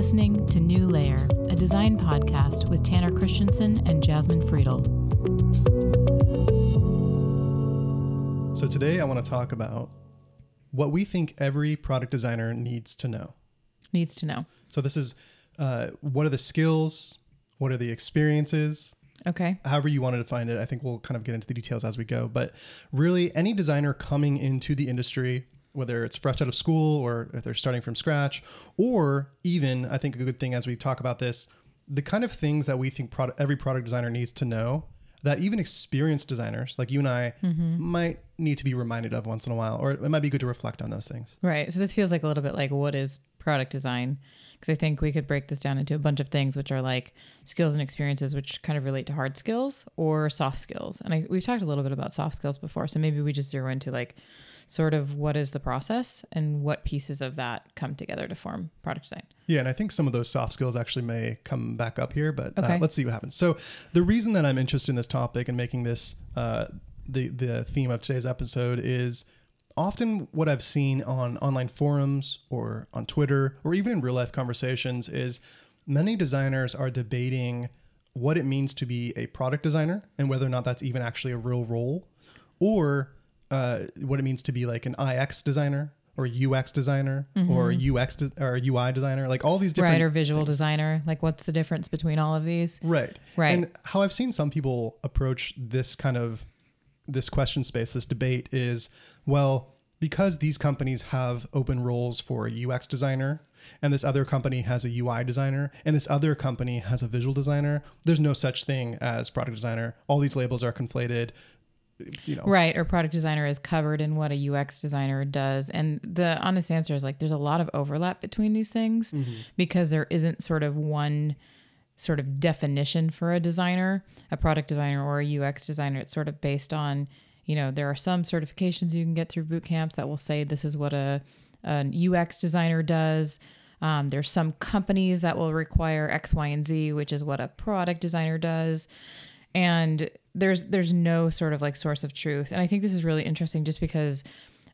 listening to New Layer, a design podcast with Tanner Christensen and Jasmine Friedl. So, today I want to talk about what we think every product designer needs to know. Needs to know. So, this is uh, what are the skills? What are the experiences? Okay. However, you want to define it. I think we'll kind of get into the details as we go. But really, any designer coming into the industry, whether it's fresh out of school or if they're starting from scratch, or even, I think a good thing as we talk about this, the kind of things that we think product, every product designer needs to know that even experienced designers like you and I mm-hmm. might need to be reminded of once in a while, or it might be good to reflect on those things. Right. So this feels like a little bit like what is product design? Because I think we could break this down into a bunch of things, which are like skills and experiences, which kind of relate to hard skills or soft skills. And I, we've talked a little bit about soft skills before, so maybe we just zero into like sort of what is the process and what pieces of that come together to form product design. Yeah, and I think some of those soft skills actually may come back up here, but uh, let's see what happens. So, the reason that I'm interested in this topic and making this uh, the the theme of today's episode is often what I've seen on online forums or on Twitter or even in real life conversations is many designers are debating what it means to be a product designer and whether or not that's even actually a real role, or uh, what it means to be like an IX designer or UX designer or UX de- or UI designer, like all these different Right. Or visual designer. Like what's the difference between all of these? Right. Right. And how I've seen some people approach this kind of this question space, this debate is, well, because these companies have open roles for a UX designer and this other company has a UI designer and this other company has a visual designer, there's no such thing as product designer. All these labels are conflated. You know. Right. Or product designer is covered in what a UX designer does. And the honest answer is like there's a lot of overlap between these things because there isn't sort of one sort of definition for a designer, a product designer or a UX designer. It's sort of based on, you know, there are some certifications you can get through boot camps that will say this is what a an UX designer does. Um, there's some companies that will require X, Y, and Z, which is what a product designer does and there's there's no sort of like source of truth. And i think this is really interesting just because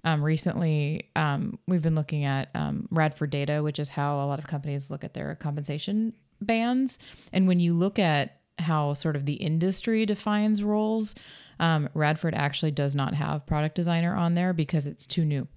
um, recently um, we've been looking at um, Radford data which is how a lot of companies look at their compensation bands. And when you look at how sort of the industry defines roles um, Radford actually does not have product designer on there because it's too new.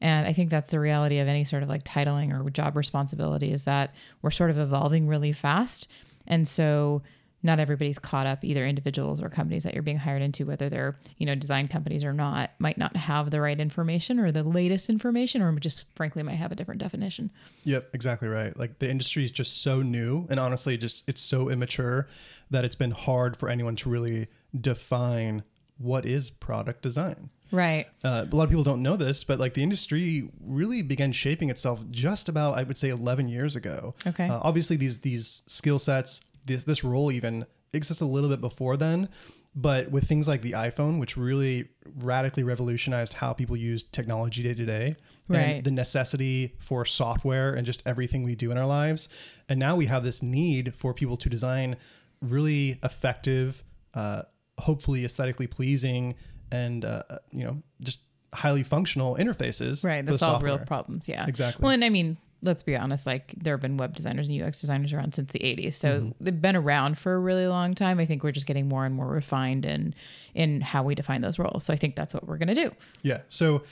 And I think that's the reality of any sort of like titling or job responsibility is that we're sort of evolving really fast. And so not everybody's caught up, either individuals or companies that you're being hired into, whether they're, you know, design companies or not, might not have the right information or the latest information, or just frankly might have a different definition. Yep, exactly right. Like the industry is just so new and honestly just it's so immature that it's been hard for anyone to really define what is product design. Right. Uh, a lot of people don't know this, but like the industry really began shaping itself just about, I would say, 11 years ago. Okay. Uh, obviously, these these skill sets, this this role even exists a little bit before then, but with things like the iPhone, which really radically revolutionized how people use technology day to day, and the necessity for software and just everything we do in our lives, and now we have this need for people to design really effective, uh, hopefully aesthetically pleasing, and uh, you know just highly functional interfaces. Right. That solve real software. problems. Yeah. Exactly. Well, and I mean, let's be honest, like there have been web designers and UX designers around since the 80s. So Mm-hmm. they've been around for a really long time. I think we're just getting more and more refined in in how we define those roles. So I think that's what we're going to do. Yeah. So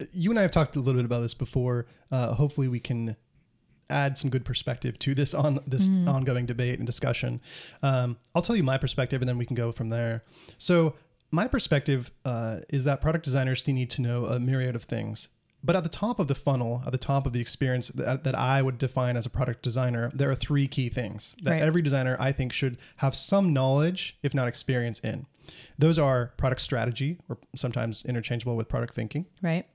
uh, you and I have talked a little bit about this before. Uh, hopefully, we can add some good perspective to this on this ongoing debate and discussion. Um, I'll tell you my perspective, and then we can go from there. So my perspective uh, is that product designers need to know a myriad of things. But at the top of the funnel, at the top of the experience that, that I would define as a product designer, there are three key things that Right. every designer I think should have some knowledge, if not experience, in. Those are product strategy, or sometimes interchangeable with product thinking Right.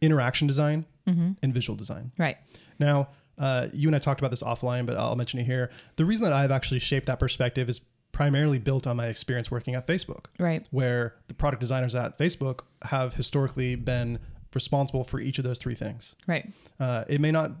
interaction design and visual design. Right. Now, uh, you and I talked about this offline, but I'll mention it here. The reason that I've actually shaped that perspective is primarily built on my experience working at Facebook, Right. where the product designers at Facebook have historically been responsible for each of those three things. Right. Uh, it may not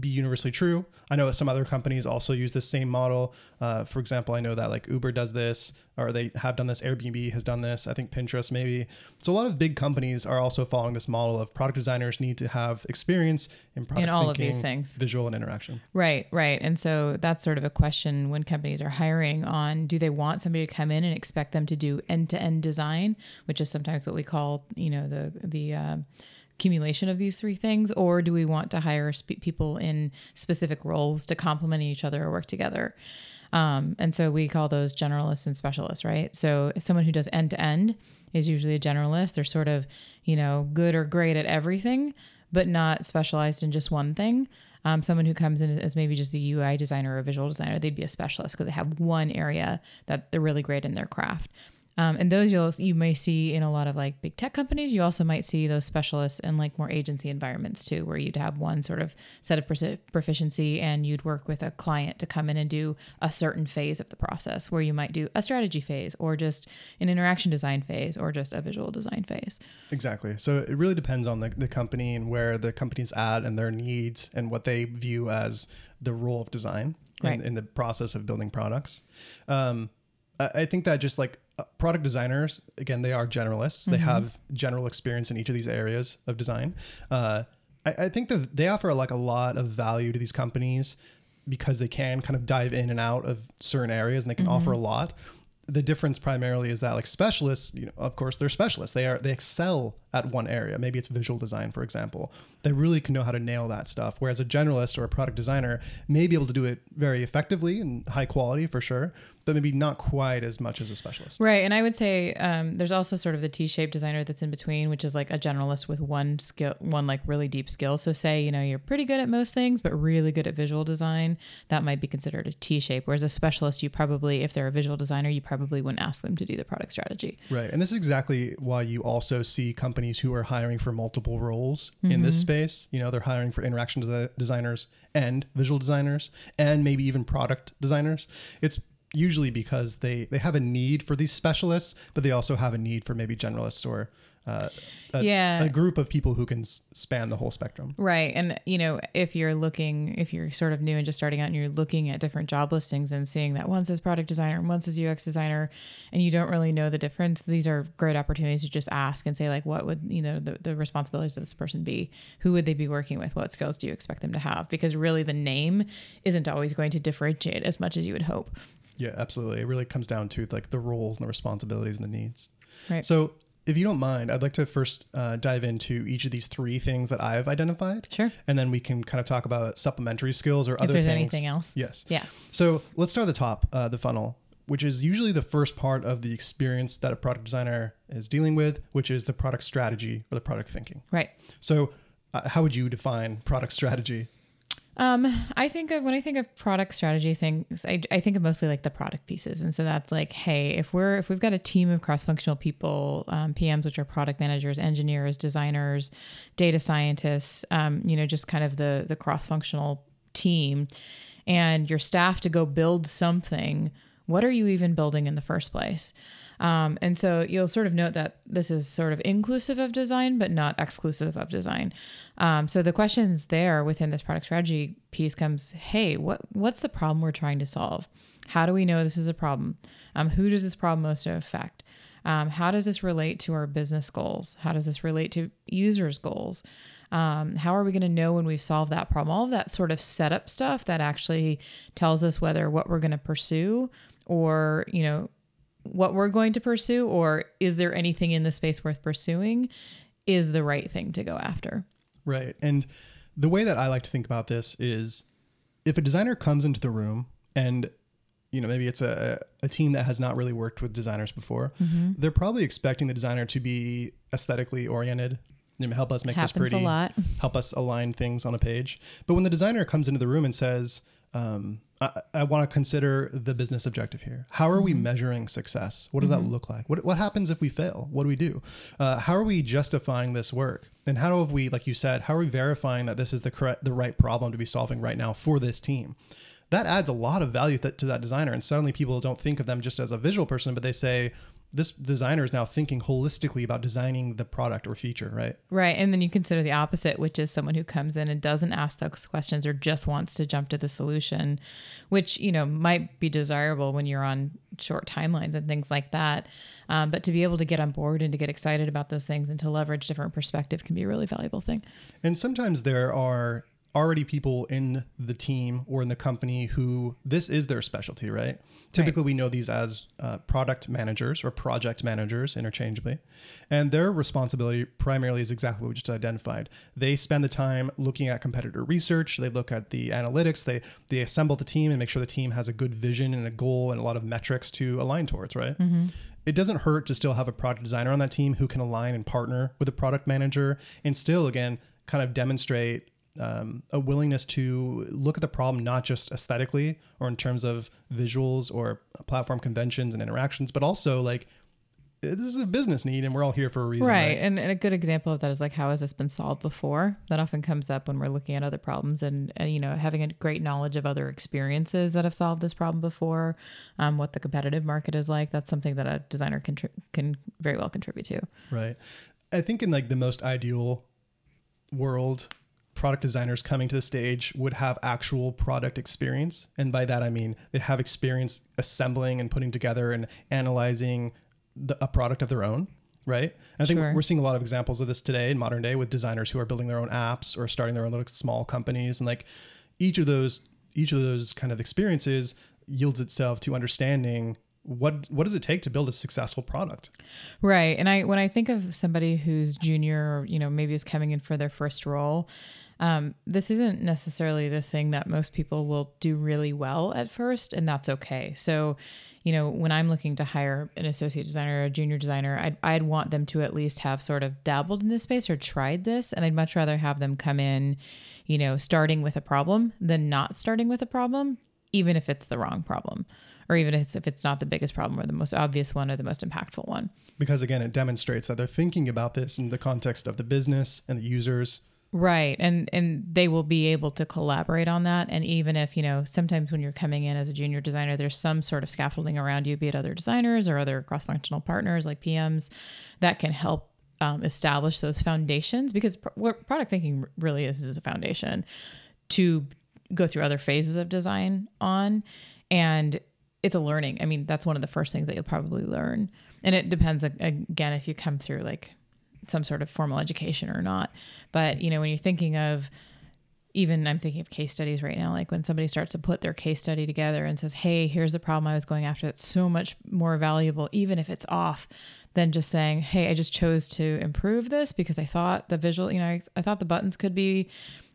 be universally true. I know some other companies also use this same model. Uh, for example, I know that like Uber does this, or they have done this. Airbnb has done this. I think Pinterest maybe. So a lot of big companies are also following this model of product designers need to have experience in product In all of thinking, these things. visual and interaction. Right, right. And so that's sort of a question when companies are hiring on do they want somebody to come in and expect them to do end-to-end design, which is sometimes what we call, you know, the the uh, accumulation of these three things or do we want to hire people in specific roles to complement each other or work together? Um, and so we call those generalists and specialists, right? So someone who does end to end is usually a generalist. They're sort of, you know, good or great at everything, but not specialized in just one thing. Um, someone who comes in as maybe just a UI designer or a visual designer, they'd be a specialist because they have one area that they're really great in their craft. Um, and those you'll you may see in a lot of like big tech companies. You also might see those specialists in like more agency environments too, where you'd have one sort of set of proficiency, and you'd work with a client to come in and do a certain phase of the process, where you might do a strategy phase, or just an interaction design phase, or just a visual design phase. Exactly. So it really depends on the, the company and where the company's at and their needs and what they view as the role of design Right. in, in the process of building products. Um, I, I think that just like uh, product designers, again, they are generalists. They have general experience in each of these areas of design. Uh, I, I think that they offer like a lot of value to these companies because they can kind of dive in and out of certain areas and they can offer a lot. The difference primarily is that like specialists you know of course they're specialists. They are they excel at one area. Maybe it's visual design for example. They really can know how to nail that stuff whereas a generalist or a product designer may be able to do it very effectively and high quality for sure but maybe not quite as much as a specialist Right. And I would say um, there's also sort of the T-shaped designer that's in between, which is like a generalist with one skill, one like really deep skill. So say, you know, you're pretty good at most things, but really good at visual design, that might be considered a T-shape. Whereas a specialist, you probably, if they're a visual designer, you probably wouldn't ask them to do the product strategy. Right. And this is exactly why you also see companies who are hiring for multiple roles in this space. You know, they're hiring for interaction desi- designers and visual designers and maybe even product designers. It's usually because they they have a need for these specialists, but they also have a need for maybe generalists or uh, a, Yeah. a group of people who can s- span the whole spectrum. Right. And, you know, if you're looking, if you're sort of new and just starting out and you're looking at different job listings and seeing that one says product designer and one says UX designer, and you don't really know the difference, these are great opportunities to just ask and say, like, what would, you know, the, the responsibilities of this person be? Who would they be working with? What skills do you expect them to have? Because really the name isn't always going to differentiate as much as you would hope. Yeah, absolutely. It really comes down to like the roles and the responsibilities and the needs. Right. So, if you don't mind, I'd like to first uh, dive into each of these three things that I've identified. Sure. And then we can kind of talk about supplementary skills or other things. If there's things. anything else. Yes. Yeah. So let's start at the top, uh, the funnel, which is usually the first part of the experience that a product designer is dealing with, which is the product strategy or the product thinking. Right. So, uh, how would you define product strategy? Um, I think of when I think of product strategy things, I, I think of mostly like the product pieces, and so that's like, hey, if we're if we've got a team of cross-functional people, um, PMs, which are product managers, engineers, designers, data scientists, um, you know, just kind of the the cross-functional team, and your staff to go build something. What are you even building in the first place? Um, and so you'll sort of note that this is sort of inclusive of design, but not exclusive of design. Um, so the questions there within this product strategy piece comes, hey, what what's the problem we're trying to solve? How do we know this is a problem? Um, who does this problem most affect? Um, how does this relate to our business goals? How does this relate to users' goals? Um, how are we going to know when we've solved that problem? All of that sort of setup stuff that actually tells us whether what we're going to pursue or, you know, what we're going to pursue or is there anything in the space worth pursuing is the right thing to go after. Right. And the way that I like to think about this is if a designer comes into the room and you know maybe it's a, a team that has not really worked with designers before mm-hmm. they're probably expecting the designer to be aesthetically oriented you know, help us make Happens this pretty help us align things on a page but when the designer comes into the room and says um, I, I want to consider the business objective here. How are we measuring success? What does that look like? What, what happens if we fail? What do we do? Uh, how are we justifying this work? And how have we, like you said, how are we verifying that this is the correct, the right problem to be solving right now for this team? that adds a lot of value th- to that designer. And suddenly people don't think of them just as a visual person, but they say, this designer is now thinking holistically about designing the product or feature, right? Right. And then you consider the opposite, which is someone who comes in and doesn't ask those questions or just wants to jump to the solution, which, you know, might be desirable when you're on short timelines and things like that. Um, but to be able to get on board and to get excited about those things and to leverage different perspective can be a really valuable thing. And sometimes there are already people in the team or in the company who this is their specialty, right? Typically, right. we know these as uh, product managers or project managers interchangeably. And their responsibility primarily is exactly what we just identified. They spend the time looking at competitor research, they look at the analytics, they, they assemble the team and make sure the team has a good vision and a goal and a lot of metrics to align towards, right? Mm-hmm it doesn't hurt to still have a product designer on that team who can align and partner with a product manager and still again kind of demonstrate um, a willingness to look at the problem not just aesthetically or in terms of visuals or platform conventions and interactions, but also like this is a business need and we're all here for a reason. Right. right? And, and, a good example of that is like, how has this been solved before? That often comes up when we're looking at other problems and, and you know, having a great knowledge of other experiences that have solved this problem before, um, what the competitive market is like. That's something that a designer can, can very well contribute to. Right. I think in like the most ideal world, product designers coming to the stage would have actual product experience. And by that, I mean they have experience assembling and putting together and analyzing the, a product of their own. Right. And I think sure. we're seeing a lot of examples of this today in modern day with designers who are building their own apps or starting their own little small companies. And like each of those, each of those kind of experiences yields itself to understanding what what does it take to build a successful product right and i when i think of somebody who's junior or you know maybe is coming in for their first role um, this isn't necessarily the thing that most people will do really well at first, and that's okay. So, you know, when I'm looking to hire an associate designer or a junior designer, I'd, I'd want them to at least have sort of dabbled in this space or tried this. And I'd much rather have them come in, you know, starting with a problem than not starting with a problem, even if it's the wrong problem or even if it's, if it's not the biggest problem or the most obvious one or the most impactful one. Because again, it demonstrates that they're thinking about this in the context of the business and the users Right. And and they will be able to collaborate on that. And even if, you know, sometimes when you're coming in as a junior designer, there's some sort of scaffolding around you, be it other designers or other cross-functional partners like PMs that can help um, establish those foundations because pr- what product thinking really is is a foundation to go through other phases of design on. And it's a learning. I mean, that's one of the first things that you'll probably learn. And it depends again if you come through like some sort of formal education or not. But, you know, when you're thinking of even I'm thinking of case studies right now, like when somebody starts to put their case study together and says, Hey, here's the problem I was going after. That's so much more valuable, even if it's off, than just saying, Hey, I just chose to improve this because I thought the visual, you know, I, I thought the buttons could be,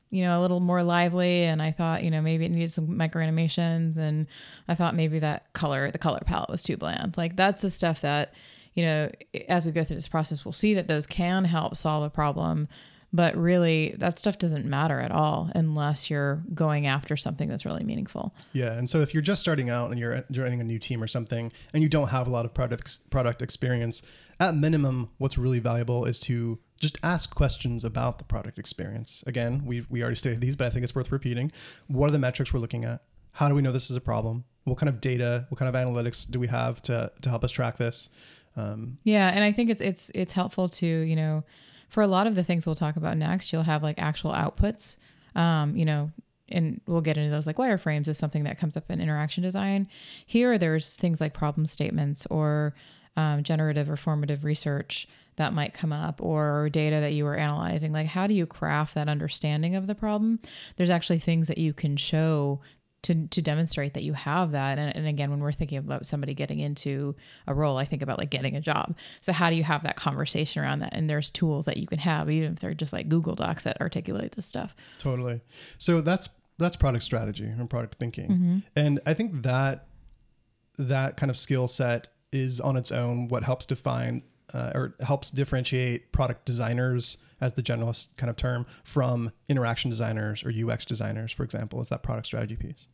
you know, a little more lively. And I thought, you know, maybe it needed some micro animations. And I thought maybe that color, the color palette was too bland. Like that's the stuff that, you know, as we go through this process, we'll see that those can help solve a problem. But really, that stuff doesn't matter at all unless you're going after something that's really meaningful. Yeah, and so if you're just starting out and you're joining a new team or something, and you don't have a lot of product product experience, at minimum, what's really valuable is to just ask questions about the product experience. Again, we we already stated these, but I think it's worth repeating. What are the metrics we're looking at? How do we know this is a problem? What kind of data, what kind of analytics do we have to to help us track this? Um, yeah, and I think it's it's it's helpful to you know, for a lot of the things we'll talk about next, you'll have like actual outputs. Um, you know, and we'll get into those like wireframes is something that comes up in interaction design. Here, there's things like problem statements or um, generative or formative research that might come up or data that you were analyzing like how do you craft that understanding of the problem? There's actually things that you can show to to demonstrate that you have that. And, and again when we're thinking about somebody getting into a role i think about like getting a job. So how do you have that conversation around that? And there's tools that you can have even if they're just like Google Docs that articulate this stuff. Totally. So that's that's product strategy and product thinking. Mm-hmm. and i think that that kind of skill set is on its own what helps define uh, or helps differentiate product designers as the generalist kind of term from interaction designers or UX designers, for example, is that product strategy piece.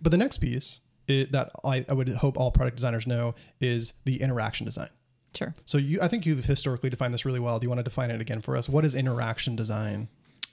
But the next piece it, that I, I would hope all product designers know is the interaction design. Sure. So you, I think you've historically defined this really well. Do you want to define it again for us? What is interaction design?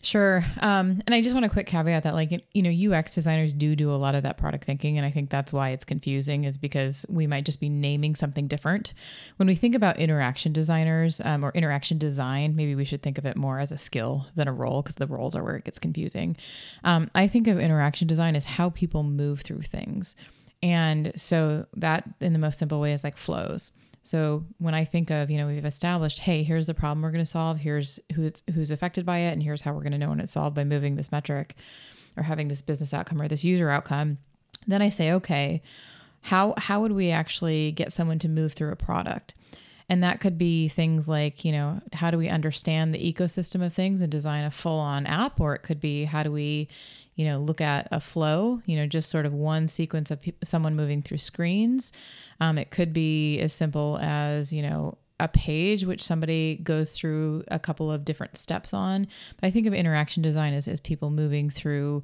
Sure. Um, and I just want a quick caveat that, like, you know, UX designers do do a lot of that product thinking. And I think that's why it's confusing, is because we might just be naming something different. When we think about interaction designers um, or interaction design, maybe we should think of it more as a skill than a role, because the roles are where it gets confusing. Um, I think of interaction design as how people move through things. And so that, in the most simple way, is like flows. So when I think of, you know, we've established, hey, here's the problem we're going to solve, here's who's who's affected by it, and here's how we're going to know when it's solved by moving this metric or having this business outcome or this user outcome. Then I say, okay, how how would we actually get someone to move through a product? And that could be things like, you know, how do we understand the ecosystem of things and design a full on app? Or it could be, how do we, you know, look at a flow, you know, just sort of one sequence of pe- someone moving through screens. Um, it could be as simple as, you know, a page which somebody goes through a couple of different steps on. But I think of interaction design as, as people moving through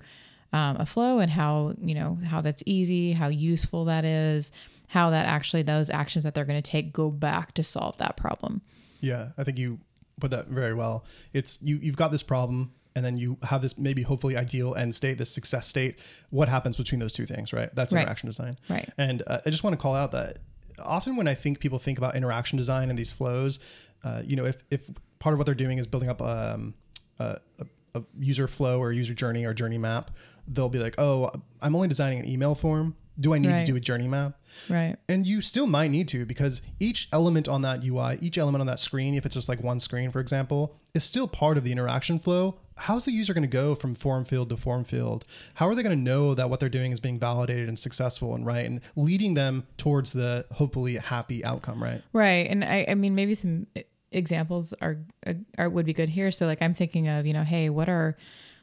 um, a flow and how, you know, how that's easy, how useful that is, how that actually those actions that they're going to take go back to solve that problem. Yeah, I think you put that very well. It's you you've got this problem and then you have this maybe hopefully ideal end state, this success state. What happens between those two things, right? That's Right. interaction design. Right. And uh, I just want to call out that often when I think people think about interaction design and these flows, uh, you know, if, if part of what they're doing is building up um, a, a, a user flow or user journey or journey map, they'll be like, oh, I'm only designing an email form. Do I need Right. to do a journey map? Right. And you still might need to because each element on that UI, each element on that screen, if it's just like one screen, for example, is still part of the interaction flow. How's the user going to go from form field to form field? How are they going to know that what they're doing is being validated and successful and right and leading them towards the hopefully happy outcome, right? Right. And I, I mean, maybe some examples are, uh, are would be good here. So like I'm thinking of, you know, hey, what are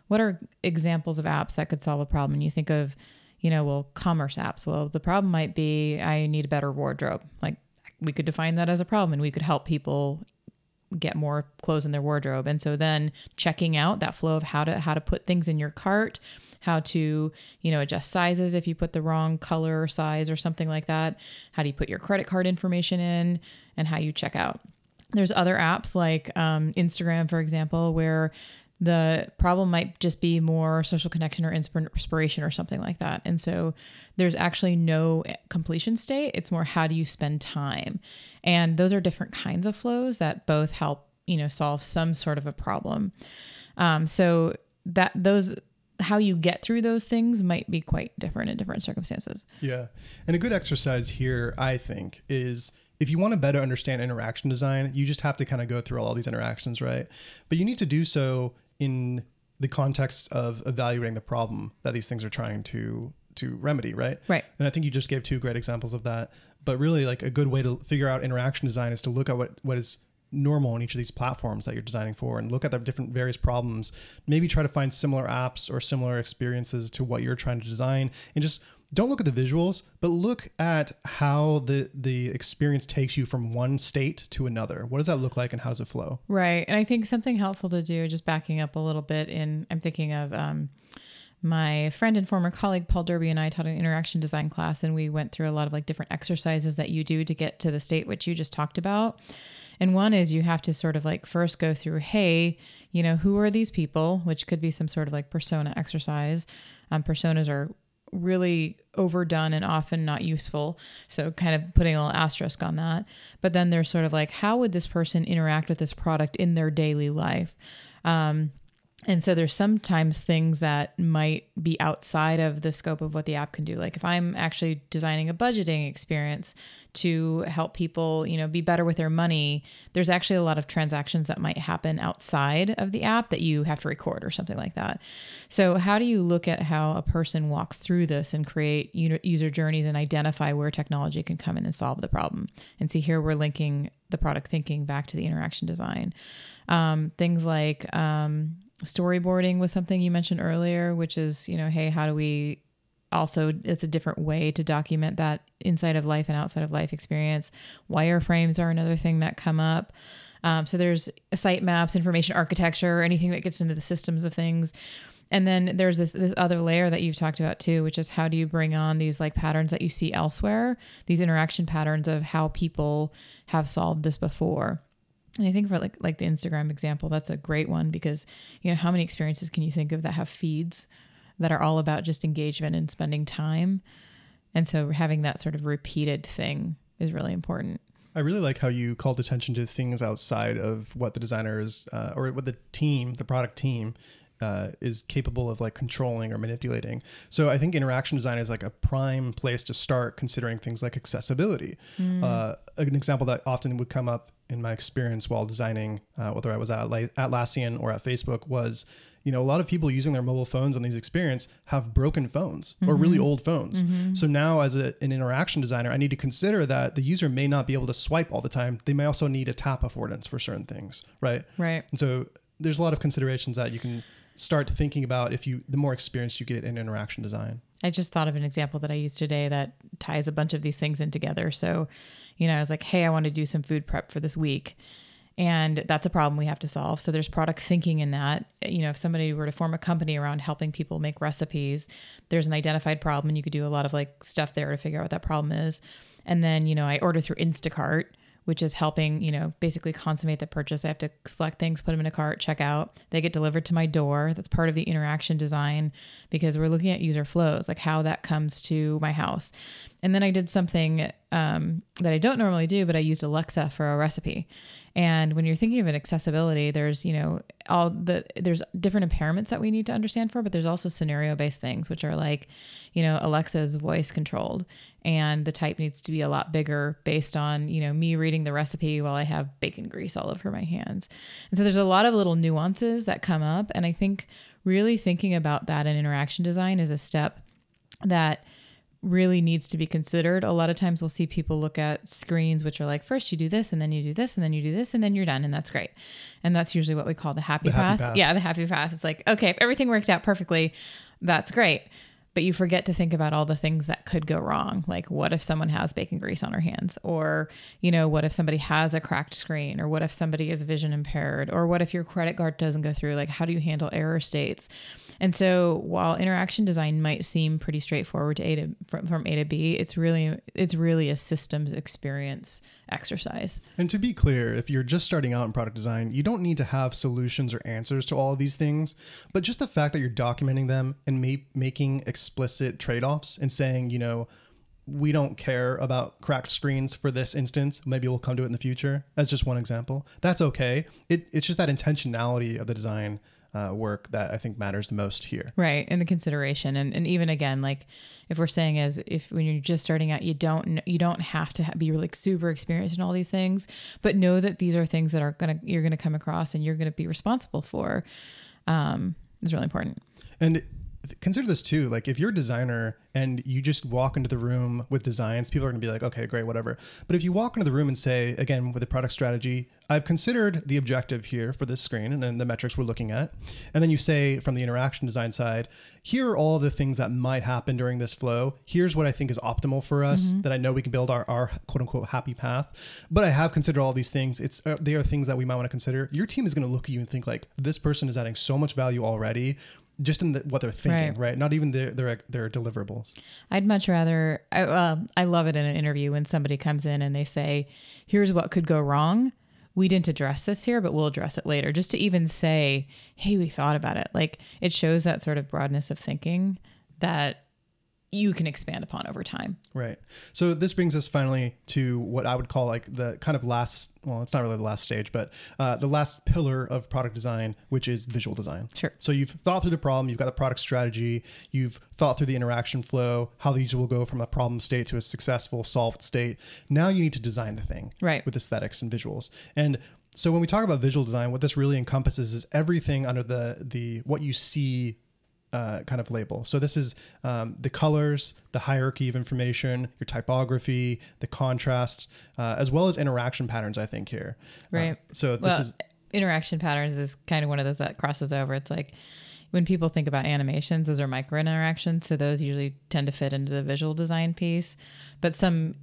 what are examples of apps that could solve a problem? And you think of, you know, well, commerce apps. Well, the problem might be I need a better wardrobe. Like we could define that as a problem and we could help people get more clothes in their wardrobe. And so then checking out that flow of how to how to put things in your cart, how to, you know, adjust sizes if you put the wrong color or size or something like that. How do you put your credit card information in and how you check out. There's other apps like um, Instagram, for example, where the problem might just be more social connection or inspiration or something like that. And so there's actually no completion state. It's more how do you spend time? And those are different kinds of flows that both help, you know, solve some sort of a problem. Um, so that those how you get through those things might be quite different in different circumstances. Yeah. And a good exercise here, I think, is if you want to better understand interaction design, you just have to kind of go through all these interactions, right? But you need to do so in the context of evaluating the problem that these things are trying to to remedy, right? Right. And I think you just gave two great examples of that. But really like a good way to figure out interaction design is to look at what what is normal on each of these platforms that you're designing for and look at the different various problems maybe try to find similar apps or similar experiences to what you're trying to design and just don't look at the visuals but look at how the the experience takes you from one state to another what does that look like and how does it flow Right. And I think something helpful to do, just backing up a little bit, in I'm thinking of um, my friend and former colleague Paul Derby and I taught an interaction design class, and we went through a lot of like different exercises that you do to get to the state which you just talked about. And one is you have to sort of like first go through, hey, you know, who are these people, which could be some sort of like persona exercise. Um, personas are really overdone and often not useful. So, kind of putting a little asterisk on that. But then there's sort of like, how would this person interact with this product in their daily life? Um, and so there's sometimes things that might be outside of the scope of what the app can do. Like if I'm actually designing a budgeting experience to help people, you know, be better with their money, there's actually a lot of transactions that might happen outside of the app that you have to record or something like that. So how do you look at how a person walks through this and create user journeys and identify where technology can come in and solve the problem? And see here we're linking the product thinking back to the interaction design. Um, things like um, storyboarding was something you mentioned earlier, which is, you know, hey, how do we also, it's a different way to document that inside of life and outside of life experience. Wireframes are another thing that come up. Um, so there's site maps, information architecture, anything that gets into the systems of things. And then there's this this other layer that you've talked about too, which is how do you bring on these like patterns that you see elsewhere, these interaction patterns of how people have solved this before. And I think for like like the Instagram example, that's a great one because you know how many experiences can you think of that have feeds that are all about just engagement and spending time, and so having that sort of repeated thing is really important. I really like how you called attention to things outside of what the designers uh, or what the team, the product team, uh, is capable of like controlling or manipulating. So I think interaction design is like a prime place to start considering things like accessibility. Mm. Uh, an example that often would come up in my experience while designing, uh, whether I was at Atlassian or at Facebook, was you know a lot of people using their mobile phones on these experience have broken phones mm-hmm. or really mm-hmm. old phones. Mm-hmm. So now as a, an interaction designer, I need to consider that the user may not be able to swipe all the time. They may also need a tap affordance for certain things, right? Right. And so there's a lot of considerations that you can start thinking about if you the more experience you get in interaction design. I just thought of an example that I used today that ties a bunch of these things in together. So, you know, I was like, hey, I want to do some food prep for this week. And that's a problem we have to solve. So there's product thinking in that. You know, if somebody were to form a company around helping people make recipes, there's an identified problem and you could do a lot of like stuff there to figure out what that problem is. And then, you know, I order through Instacart which is helping, you know, basically consummate the purchase. I have to select things, put them in a cart, check out. They get delivered to my door. That's part of the interaction design because we're looking at user flows, like how that comes to my house. And then I did something um, that I don't normally do, but I used Alexa for a recipe. And when you're thinking of an accessibility, there's, you know, all the there's different impairments that we need to understand for, but there's also scenario based things, which are like, you know, Alexa's voice controlled and the type needs to be a lot bigger based on, you know, me reading the recipe while I have bacon grease all over my hands. And so there's a lot of little nuances that come up. And I think really thinking about that in interaction design is a step that really needs to be considered. A lot of times we'll see people look at screens which are like first you do this and then you do this and then you do this and then you're done and that's great. And that's usually what we call the happy, the path. happy path. Yeah, the happy path. It's like, okay, if everything worked out perfectly, that's great. But you forget to think about all the things that could go wrong. Like what if someone has bacon grease on their hands or, you know, what if somebody has a cracked screen or what if somebody is vision impaired or what if your credit card doesn't go through? Like how do you handle error states? And so while interaction design might seem pretty straightforward to A to from, from A to B, it's really it's really a systems experience exercise. And to be clear, if you're just starting out in product design, you don't need to have solutions or answers to all of these things, but just the fact that you're documenting them and ma- making explicit trade-offs and saying, you know, we don't care about cracked screens for this instance. Maybe we'll come to it in the future. That's just one example. That's okay. It, it's just that intentionality of the design uh, work that I think matters the most here. Right, and the consideration, and and even again, like if we're saying as if when you're just starting out, you don't you don't have to be like super experienced in all these things, but know that these are things that are gonna you're gonna come across and you're gonna be responsible for. Um, is really important. And consider this too like if you're a designer and you just walk into the room with designs people are going to be like okay great whatever. But if you walk into the room and say again with a product strategy i've considered the objective here for this screen and then the metrics we're looking at and then you say from the interaction design side here are all the things that might happen during this flow. Here's what i think is optimal for us mm-hmm. that i know we can build our, our quote unquote happy path. But i have considered all these things. It's uh, they are things that we might want to consider. Your team is going to look at you and think like this person is adding so much value already just in the, what they're thinking, right. right? Not even their, their their deliverables. I'd much rather. I, uh, I love it in an interview when somebody comes in and they say, "Here's what could go wrong." We didn't address this here, but we'll address it later. Just to even say, "Hey, we thought about it." Like it shows that sort of broadness of thinking that you can expand upon over time. Right. So this brings us finally to what I would call like the kind of last, well, it's not really the last stage, but uh, the last pillar of product design, which is visual design. Sure. So you've thought through the problem, you've got the product strategy, you've thought through the interaction flow, how the user will go from a problem state to a successful solved state. Now you need to design the thing right. with aesthetics and visuals. And so when we talk about visual design, what this really encompasses is everything under the the what you see uh, kind of label. So this is um, the colors, the hierarchy of information, your typography, the contrast, uh, as well as interaction patterns. I think here, right? Uh, so this well, is interaction patterns is kind of one of those that crosses over. It's like when people think about animations, those are micro interactions. So those usually tend to fit into the visual design piece. But some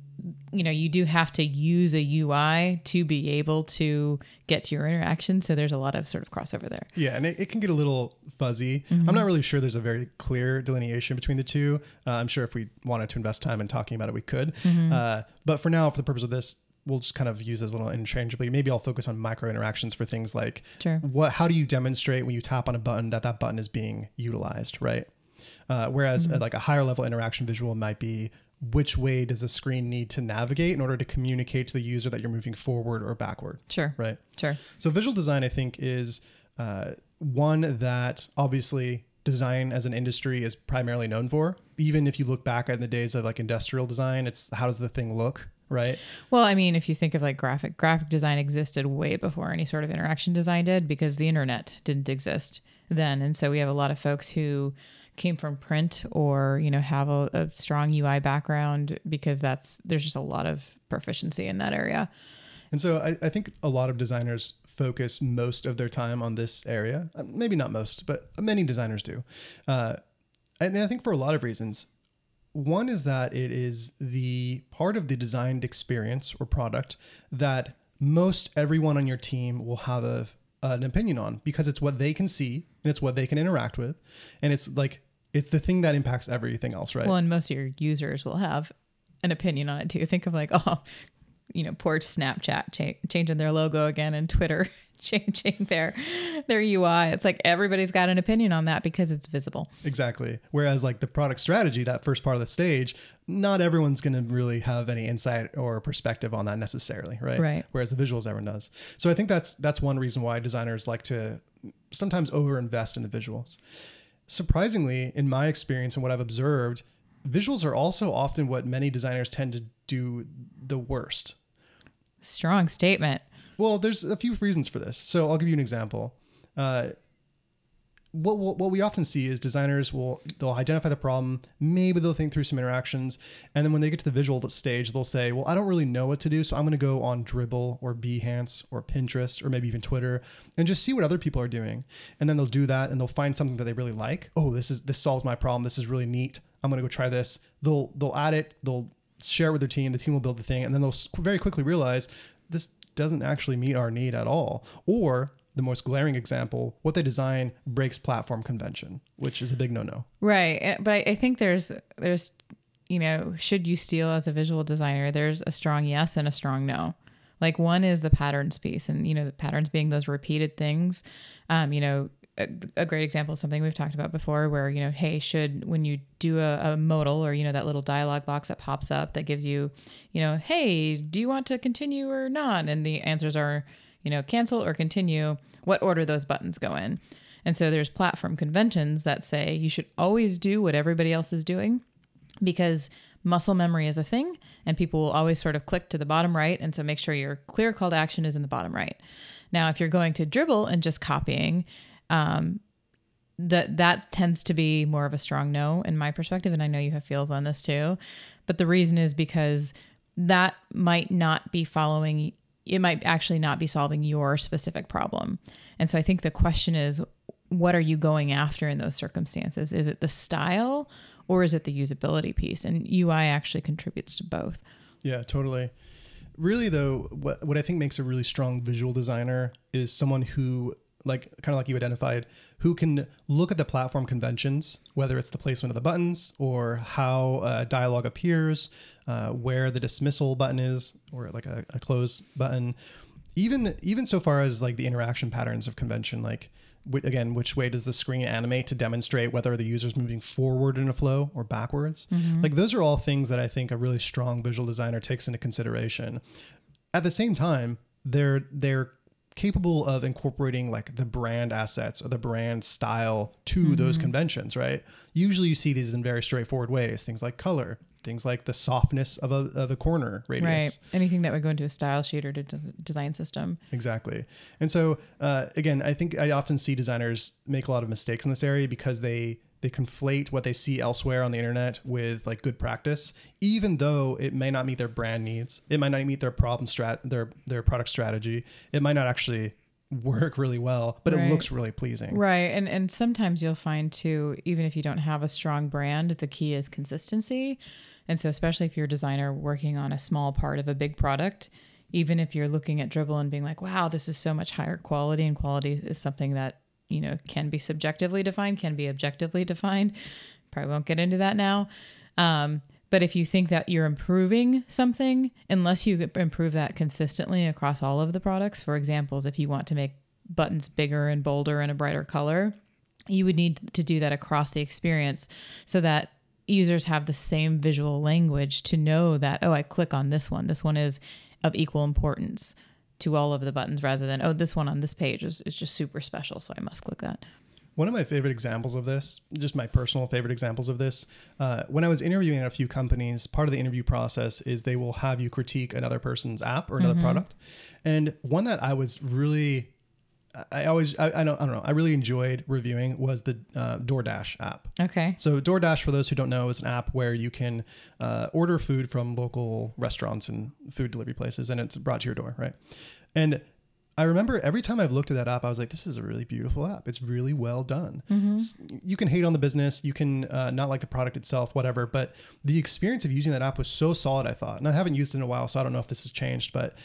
you know you do have to use a UI to be able to get to your interaction. So there's a lot of sort of crossover there. Yeah, and it, it can get a little fuzzy. Mm-hmm. I'm not really sure there's a very clear delineation between the two. Uh, I'm sure if we wanted to invest time in talking about it, we could. Mm-hmm. Uh, but for now, for the purpose of this, we'll just kind of use as a little interchangeably. Maybe I'll focus on micro interactions for things like Sure. what how do you demonstrate when you tap on a button that that button is being utilized, right? Uh, whereas uh, like a higher level interaction visual might be which way does the screen need to navigate in order to communicate to the user that you're moving forward or backward, Sure. right? Sure. So visual design, I think, is uh, one that obviously design as an industry is primarily known for. Even if you look back at the days of like industrial design, it's how does the thing look, right? Well, I mean, if you think of like graphic graphic design existed way before any sort of interaction design did because the internet didn't exist then. And so we have a lot of folks who came from print or, you know, have a, a strong UI background because that's there's just a lot of proficiency in that area. And so I, I think a lot of designers focus most of their time on this area. Uh, Maybe not most, but many designers do. Uh, and I think for a lot of reasons. One is that it is the part of the designed experience or product that most everyone on your team will have a, an opinion on because it's what they can see and it's what they can interact with. And it's like, it's the thing that impacts everything else, right? Well, and most of your users will have an opinion on it too. Think of like, oh, you know, poor Snapchat cha- changing their logo again and Twitter changing their their UI. It's like everybody's got an opinion on that because it's visible. Exactly. Whereas like the product strategy, that first part of the stage, not everyone's going to really have any insight or perspective on that necessarily, right? Right. Whereas the visuals everyone does. So I think that's that's one reason why designers like to sometimes overinvest in the visuals. Surprisingly, in my experience and what I've observed, visuals are also often what many designers tend to do the worst. Strong statement. Well, there's a few reasons for this. So I'll give you an example. Uh, what, what, what we often see is designers will they'll identify the problem maybe they'll think through some interactions and then when they get to the visual stage they'll say well i don't really know what to do so i'm going to go on Dribbble or Behance or Pinterest or maybe even Twitter and just see what other people are doing. And then they'll do that and they'll find something that they really like. Oh this is this solves my problem. This is really neat. I'm going to go try this. They'll they'll add it they'll share it with their team the team will build the thing and then they'll very quickly realize this doesn't actually meet our need at all or the most glaring example, what they design breaks platform convention, which is a big no-no. Right. But I, think there's there's you know, should you steal as a visual designer, there's a strong yes and a strong no. Like one is the patterns piece and you know, the patterns being those repeated things. Um, you know, a, great example is something we've talked about before where, you know, hey, should when you do a, a modal or, you know, that little dialogue box that pops up that gives you, you know, hey, do you want to continue or not? And the answers are, you know, cancel or continue, what order those buttons go in. And so there's platform conventions that say you should always do what everybody else is doing because muscle memory is a thing and people will always sort of click to the bottom right. And so make sure your clear call to action is in the bottom right. Now, if you're going to Dribbble and just copying, um, that that tends to be more of a strong no in my perspective and i know you have feels on this too. But the reason is because that might not be following it might actually not be solving your specific problem. And so i think the question is what are you going after in those circumstances? Is it the style or is it the usability piece? And ui actually contributes to both. Yeah, totally. Really though, what what I think makes a really strong visual designer is someone who like kind of like you identified, who can look at the platform conventions, whether it's the placement of the buttons or how uh, dialogue appears, uh, where the dismissal button is, or like a, a close button, even even so far as like the interaction patterns of convention, like again, which way does the screen animate to demonstrate whether the user's moving forward in a flow or backwards? Like those are all things that I think a really strong visual designer takes into consideration. At the same time, they're they're capable of incorporating like the brand assets or the brand style to those conventions, right? Usually you see these in very straightforward ways, things like color, things like the softness of a, of a corner radius. right anything that would go into a style sheet or to design system Exactly. And so uh, again, I think I often see designers make a lot of mistakes in this area because they they conflate what they see elsewhere on the internet with like good practice, even though it may not meet their brand needs. It might not meet their problem strat their their product strategy. It might not actually work really well, but it looks really pleasing. Right. And and sometimes you'll find too, even if you don't have a strong brand, the key is consistency. And so especially if you're a designer working on a small part of a big product, even if you're looking at Dribbble and being like, wow, this is so much higher quality and quality is something that, you know, can be subjectively defined, can be objectively defined. Probably won't get into that now. Um, But if you think that you're improving something, unless you improve that consistently across all of the products, for examples, if you want to make buttons bigger and bolder and a brighter color, you would need to do that across the experience so that users have the same visual language to know that, oh, I click on this one. This one is of equal importance to all of the buttons rather than, oh, this one on this page is, is just super special. So I must click that. One of my favorite examples of this, just my personal favorite examples of this, uh, when I was interviewing at a few companies, part of the interview process is they will have you critique another person's app or another mm-hmm. product. And one that I was really I always I, I, don't I don't know I really enjoyed reviewing was the uh, DoorDash app. Okay. So DoorDash, for those who don't know, is an app where you can uh, order food from local restaurants and food delivery places, and it's brought to your door, right? And I remember every time I've looked at that app, I was like, "This is a really beautiful app. It's really well done." Mm-hmm. You can hate on the business, you can uh, not like the product itself, whatever, but the experience of using that app was so solid. I thought, and I haven't used it in a while, so I don't know if this has changed, but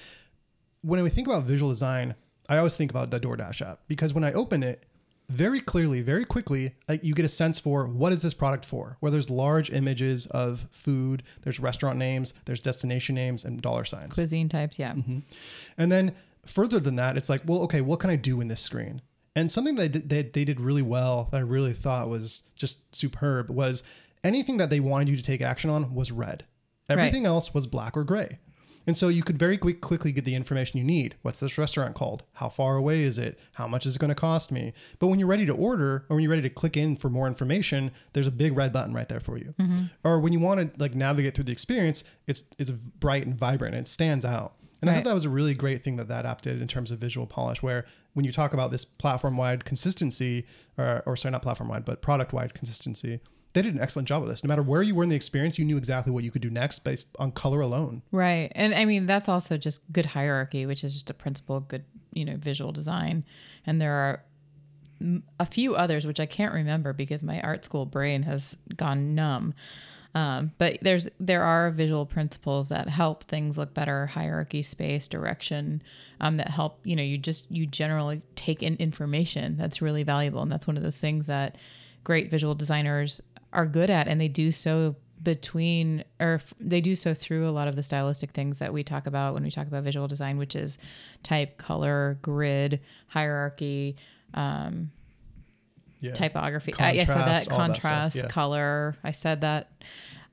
when we think about visual design I always think about the DoorDash app because when I open it, very clearly, very quickly, like you get a sense for what is this product for. Where there's large images of food, there's restaurant names, there's destination names, and dollar signs. Cuisine types, yeah. Mm-hmm. And then further than that, it's like, well, okay, what can I do in this screen? And something that they, they, they did really well that I really thought was just superb was anything that they wanted you to take action on was red. Everything right. else was black or gray. And so you could very quick, quickly get the information you need. What's this restaurant called? How far away is it? How much is it going to cost me? But when you're ready to order or when you're ready to click in for more information, there's a big red button right there for you. Mm-hmm. Or when you want to like navigate through the experience, it's it's bright and vibrant and it stands out. And right. I thought that was a really great thing that that app did in terms of visual polish, where when you talk about this platform wide consistency, or, or sorry, not platform wide, but product wide consistency, they did an excellent job of this. No matter where you were in the experience, you knew exactly what you could do next based on color alone. Right. And I mean, that's also just good hierarchy, which is just a principle of good, you know, visual design. And there are a few others, which I can't remember because my art school brain has gone numb. Um, but there's there are visual principles that help things look better hierarchy space direction um, that help you know you just you generally take in information that's really valuable and that's one of those things that great visual designers are good at, and they do so between or f- they do so through a lot of the stylistic things that we talk about when we talk about visual design which is type color grid hierarchy um, yeah. typography contrast, I, I said that contrast that yeah. color i said that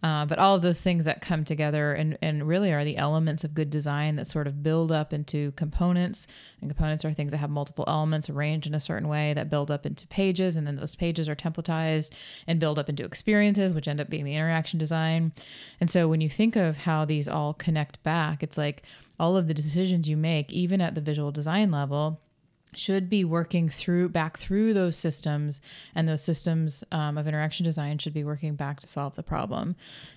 uh, but all of those things that come together and, and really are the elements of good design that sort of build up into components. And components are things that have multiple elements arranged in a certain way that build up into pages. And then those pages are templatized and build up into experiences, which end up being the interaction design. And so when you think of how these all connect back, it's like all of the decisions you make, even at the visual design level, should be working through back through those systems and those systems um, of interaction design should be working back to solve the problem.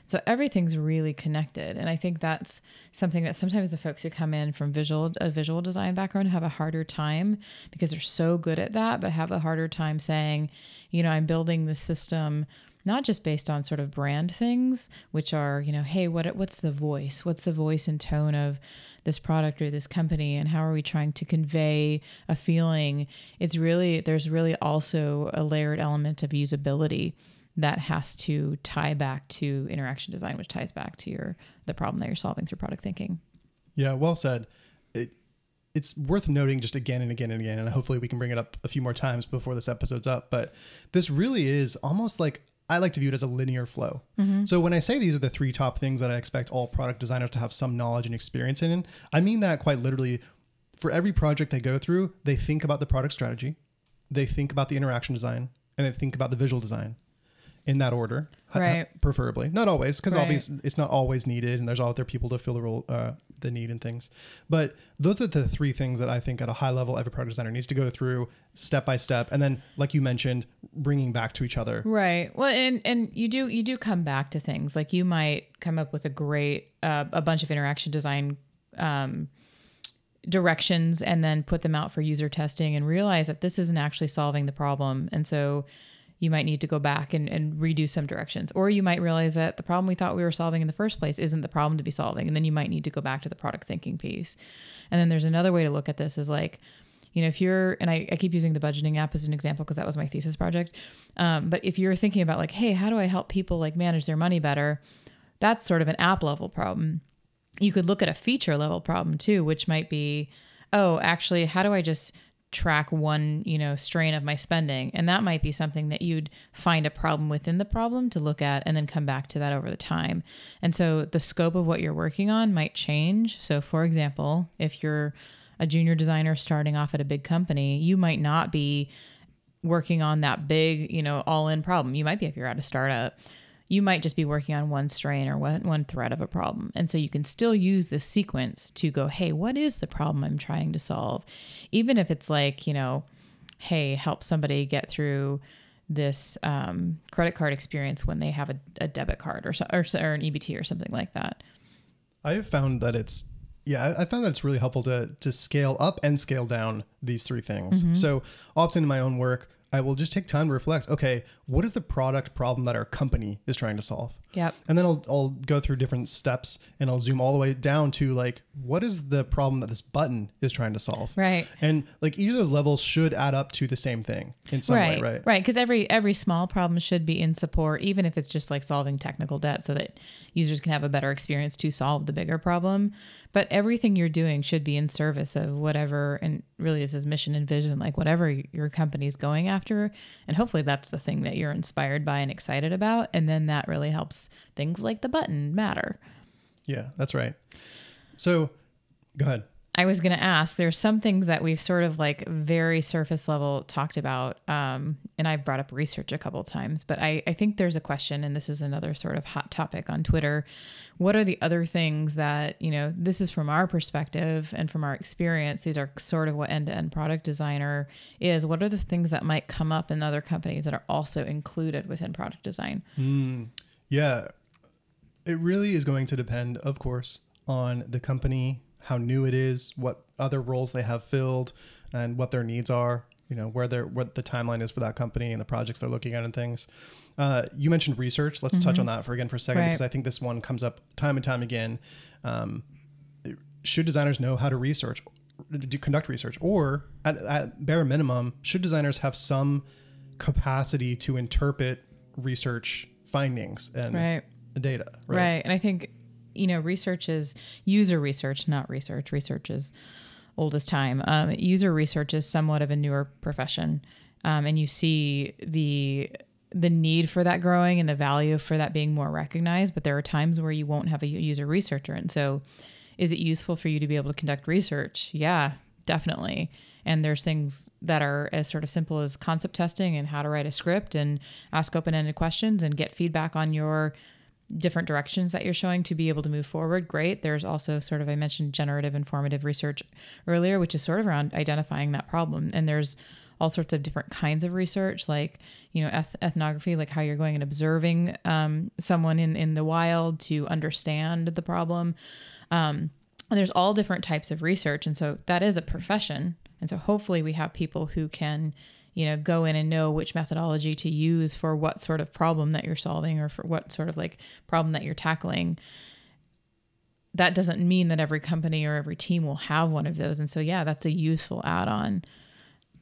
So everything's really connected and i think that's something that sometimes the folks who come in from visual a visual design background have a harder time because they're so good at that but have a harder time saying you know i'm building the system not just based on sort of brand things which are you know hey what what's the voice? What's the voice and tone of this product or this company? And how are we trying to convey a feeling? It's really there's really also a layered element of usability that has to tie back to interaction design which ties back to your the problem that you're solving through product thinking. Yeah well said. It, it's worth noting just again and again and again and hopefully we can bring it up a few more times before this episode's up but this really is almost like I like to view it as a linear flow. Mm-hmm. So when I say these are the three top things that I expect all product designers to have some knowledge and experience in, I mean that quite literally. For every project they go through, they think about the product strategy, they think about the interaction design, and they think about the visual design in that order, right? preferably, not always, because right. obviously it's not always needed, and there's other people to fill the role, uh, the need and things. But those are the three things that I think at a high level every product designer needs to go through step by step, and then, like you mentioned, bringing back to each other. Right. Well, and and you do you do come back to things like you might come up with a great uh, a bunch of interaction design. Um, directions and then put them out for user testing and realize that this isn't actually solving the problem. And so you might need to go back and, and redo some directions. Or you might realize that the problem we thought we were solving in the first place isn't the problem to be solving. And then you might need to go back to the product thinking piece. And then there's another way to look at this is like, you know, if you're, and I, I keep using the budgeting app as an example because that was my thesis project. Um, but if you're thinking about like, hey, how do I help people like manage their money better? that's sort of an app level problem. You could look at a feature level problem too, which might be, oh, actually, how do I just track one, you know, strain of my spending? And that might be something that you'd find a problem within the problem to look at and then come back to that over the time. And so the scope of what you're working on might change. So for example, if you're a junior designer starting off at a big company, you might not be working on that big, you know, all in problem. You might be if you're at a startup you might just be working on one strain or one, one thread of a problem. And so you can still use this sequence to go, hey, what is the problem I'm trying to solve? Even if it's like, you know, hey, help somebody get through this um, credit card experience when they have a, a debit card or, or, or an EBT or something like that. I have found that it's yeah, I found that it's really helpful to to scale up and scale down these three things. Mm-hmm. So often in my own work, I will just take time to reflect. Okay, what is the product problem that our company is trying to solve? Yep. And then I'll I'll go through different steps and I'll zoom all the way down to like what is the problem that this button is trying to solve? Right. And like each of those levels should add up to the same thing in some right. way, right? Right. Because every every small problem should be in support, even if it's just like solving technical debt, so that users can have a better experience to solve the bigger problem but everything you're doing should be in service of whatever and really this is mission and vision like whatever your company's going after and hopefully that's the thing that you're inspired by and excited about and then that really helps things like the button matter. Yeah that's right. So go ahead I was going to ask, there's some things that we've sort of like very surface level talked about. Um, and I've brought up research a couple times, but I, I think there's a question, and this is another sort of hot topic on Twitter. What are the other things that, you know, this is from our perspective and from our experience, these are sort of what end to end product designer is. What are the things that might come up in other companies that are also included within product design? Mm, yeah. It really is going to depend, of course, on the company how new it is, what other roles they have filled, and what their needs are. You know where their what the timeline is for that company and the projects they're looking at and things. Uh, you mentioned research. Let's mm-hmm. touch on that for again for a second right. because I think this one comes up time and time again. Um, should designers know how to research, do conduct research, or at, at bare minimum, should designers have some capacity to interpret research findings and right. data? Right? right. And I think you know, research is user research, not research. Research is old as time. Um, user research is somewhat of a newer profession, um, and you see the the need for that growing and the value for that being more recognized. But there are times where you won't have a user researcher, and so is it useful for you to be able to conduct research? Yeah, definitely. And there's things that are as sort of simple as concept testing and how to write a script and ask open ended questions and get feedback on your different directions that you're showing to be able to move forward, great. There's also sort of, I mentioned generative informative research earlier, which is sort of around identifying that problem. And there's all sorts of different kinds of research, like, you know, eth- ethnography, like how you're going and observing um, someone in, in the wild to understand the problem. Um, and there's all different types of research. And so that is a profession. And so hopefully we have people who can you know go in and know which methodology to use for what sort of problem that you're solving or for what sort of like problem that you're tackling. That doesn't mean that every company or every team will have one of those. And so yeah that's a useful add-on.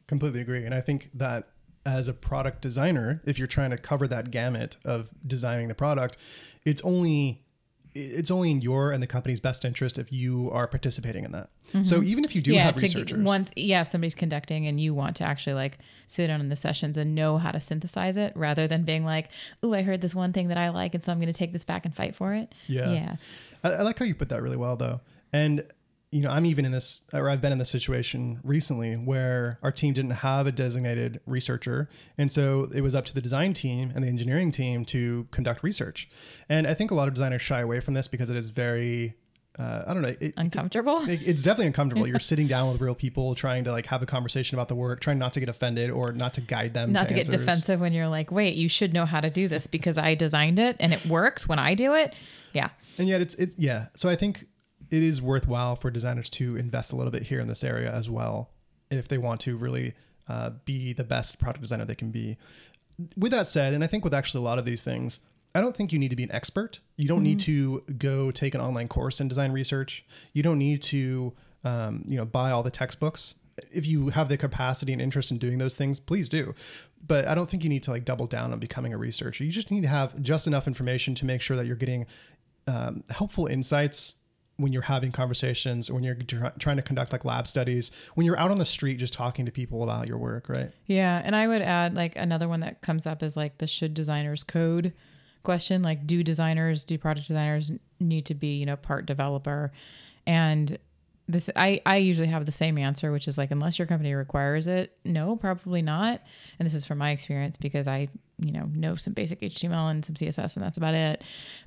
Completely agree. And i think that as a product designer if you're trying to cover that gamut of designing the product it's only it's only in your and the company's best interest if you are participating in that. Mm-hmm. So even if you do yeah, have researchers, once yeah, if somebody's conducting and you want to actually like sit down in the sessions and know how to synthesize it, rather than being like, "Oh, I heard this one thing that I like, and so I'm going to take this back and fight for it." Yeah, yeah. I, I like how you put that really well, though, and you know, I'm even in this, or I've been in this situation recently where our team didn't have a designated researcher. And so it was up to the design team and the engineering team to conduct research. And I think a lot of designers shy away from this because it is very, uh, I don't know, it, uncomfortable. It, it's definitely uncomfortable. You're sitting down with real people trying to like have a conversation about the work, trying not to get offended or not to guide them. Not to, to get defensive when you're like, wait, you should know how to do this because I designed it and it works when I do it. Yeah. And yet it's, it, yeah. So I think it is worthwhile for designers to invest a little bit here in this area as well if they want to really uh, be the best product designer they can be. With that said, and I think with actually a lot of these things, I don't think you need to be an expert. You don't mm-hmm. need to go take an online course in design research. You don't need to, um, you know, buy all the textbooks. If you have the capacity and interest in doing those things, please do. But I don't think you need to like double down on becoming a researcher. You just need to have just enough information to make sure that you're getting um, helpful insights when you're having conversations, when you're tr- trying to conduct like lab studies, when you're out on the street just talking to people about your work, right? Yeah, and I would add like another one that comes up is like the should designers code question. Like, do designers, do product designers need to be you know part developer? And this I, I usually have the same answer which is like unless your company requires it no probably not. And this is from my experience because i you know know some basic html and some css and that's about it.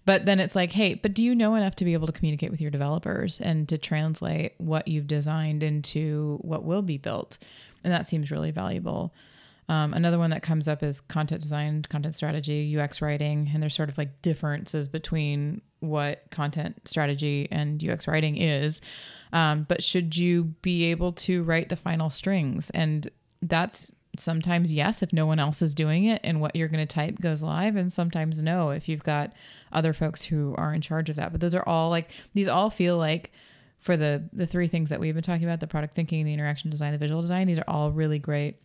But then it's like hey but do you know enough to be able to communicate with your developers and to translate what you've designed into what will be built? And that seems really valuable. Um, another one that comes up is content design, content strategy, UX writing, and there's sort of like differences between what content strategy and UX writing is. Um, but should you be able to write the final strings? And that's sometimes yes if no one else is doing it and what you're going to type goes live, and sometimes no if you've got other folks who are in charge of that. But those are all like these all feel like for the the three things that we've been talking about the product thinking the interaction design the visual design these are all really great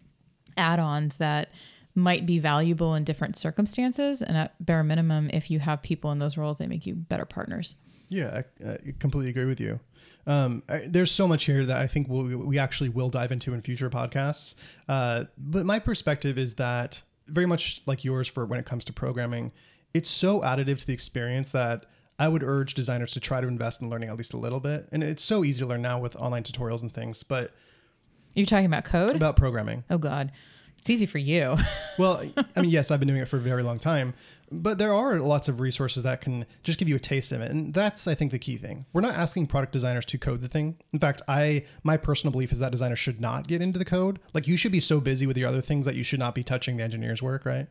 add-ons that might be valuable in different circumstances and at bare minimum if you have people in those roles they make you better partners yeah i, I completely agree with you um, I, there's so much here that i think we'll, we actually will dive into in future podcasts uh, but my perspective is that very much like yours for when it comes to programming it's so additive to the experience that I would urge designers to try to invest in learning at least a little bit. And it's so easy to learn now with online tutorials and things, but you're talking about code? About programming. Oh God. It's easy for you. well, I mean, yes, I've been doing it for a very long time, but there are lots of resources that can just give you a taste of it. And that's, I think, the key thing. We're not asking product designers to code the thing. In fact, I, my personal belief is that designers should not get into the code. Like you should be so busy with your other things that you should not be touching the engineer's work, right?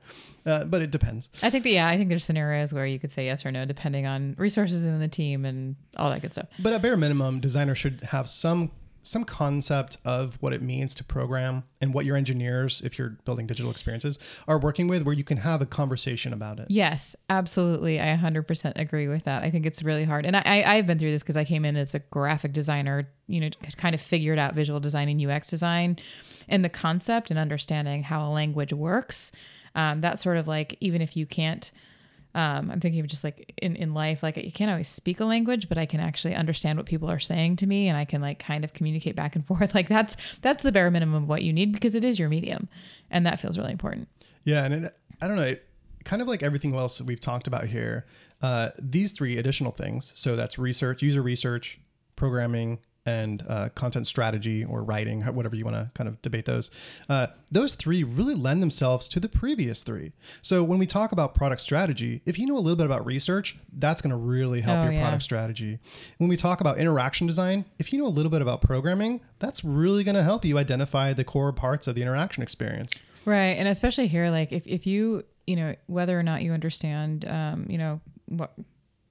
Uh, but it depends. I think that, yeah, I think there's scenarios where you could say yes or no, depending on resources in the team and all that good stuff. But at bare minimum, designers should have some some concept of what it means to program and what your engineers, if you're building digital experiences, are working with, where you can have a conversation about it. Yes, absolutely. I 100% agree with that. I think it's really hard. And I, I've been through this because I came in as a graphic designer, you know, kind of figured out visual design and UX design and the concept and understanding how a language works. Um, that's sort of like, even if you can't um, I'm thinking of just like in, in life, like you can't always speak a language, but I can actually understand what people are saying to me and I can like kind of communicate back and forth. Like that's, that's the bare minimum of what you need because it is your medium. And that feels really important. Yeah. And it, I don't know, it, kind of like everything else we've talked about here, uh, these three additional things. So that's research, user research, programming, and uh, content strategy or writing, whatever you want to kind of debate those. Uh, those three really lend themselves to the previous three. So when we talk about product strategy, if you know a little bit about research, that's going to really help oh, your yeah. product strategy. When we talk about interaction design, if you know a little bit about programming, that's really going to help you identify the core parts of the interaction experience. Right. And especially here, like if, if you, you know, whether or not you understand, um, you know, what,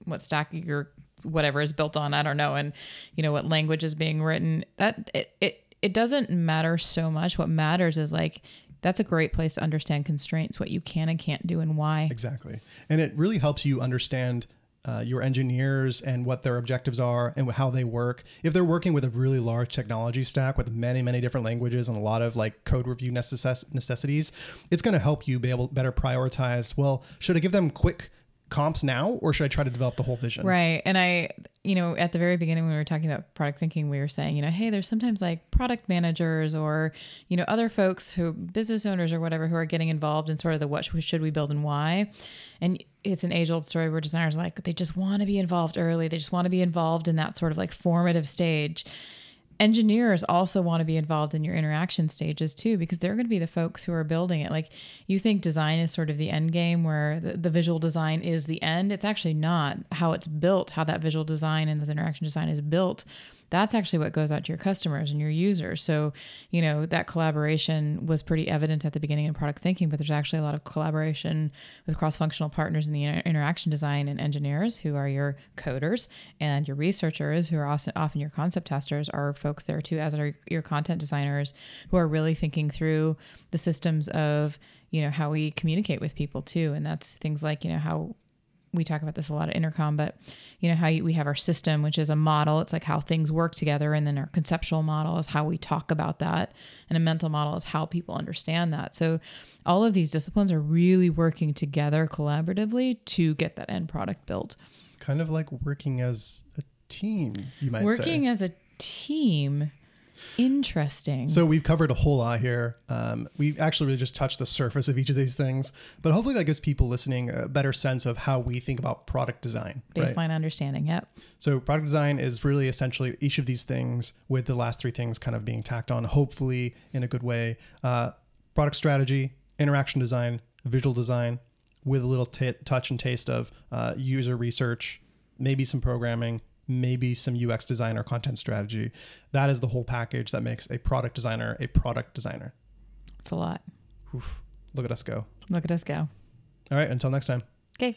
what stack you're whatever is built on. I don't know, and you know what language is being written. That it it it doesn't matter so much. What matters is like that's a great place to understand constraints, what you can and can't do, and why. Exactly, and it really helps you understand. Uh, your engineers and what their objectives are and how they work. If they're working with a really large technology stack with many, many different languages and a lot of like code review necess- necessities, it's going to help you be able better prioritize. Well, should I give them quick comps now or should I try to develop the whole vision? Right. And I, you know, at the very beginning when we were talking about product thinking, we were saying, you know, hey, there's sometimes like product managers or, you know, other folks who business owners or whatever who are getting involved in sort of the what should we build and why. And it's an age old story where designers like they just want to be involved early. They just want to be involved in that sort of like formative stage engineers also want to be involved in your interaction stages too because they're going to be the folks who are building it. Like you think design is sort of the end game where the, the, visual design is the end? It's actually not how it's built how that visual design and this interaction design is built that's actually what goes out to your customers and your users. So, you know, that collaboration was pretty evident at the beginning in product thinking, but there's actually a lot of collaboration with cross functional partners in the inter- interaction design and engineers who are your coders and your researchers who are also often your concept testers are folks there too, as are your content designers who are really thinking through the systems of you know how we communicate with people too and that's things like you know how we talk about this a lot at intercom but you know how you, we have our system which is a model it's like how things work together and then our conceptual model is how we talk about that and a mental model is how people understand that so all of these disciplines are really working together collaboratively to get that end product built kind of like working as a team, you might say Working say. as a team. Interesting. So we've covered a whole lot here. Um, we actually really just touched the surface of each of these things, but hopefully that gives people listening a better sense of how we think about product design. right? Baseline understanding. Yep. So product design is really essentially each of these things with the last three things kind of being tacked on, hopefully in a good way. Uh, product strategy, interaction design, visual design, with a little t- touch and taste of uh, user research, maybe some programming, maybe some UX design or content strategy. That is the whole package that makes a product designer a product designer. It's a lot. Oof, look at us go. Look at us go. All right, until next time. Okay.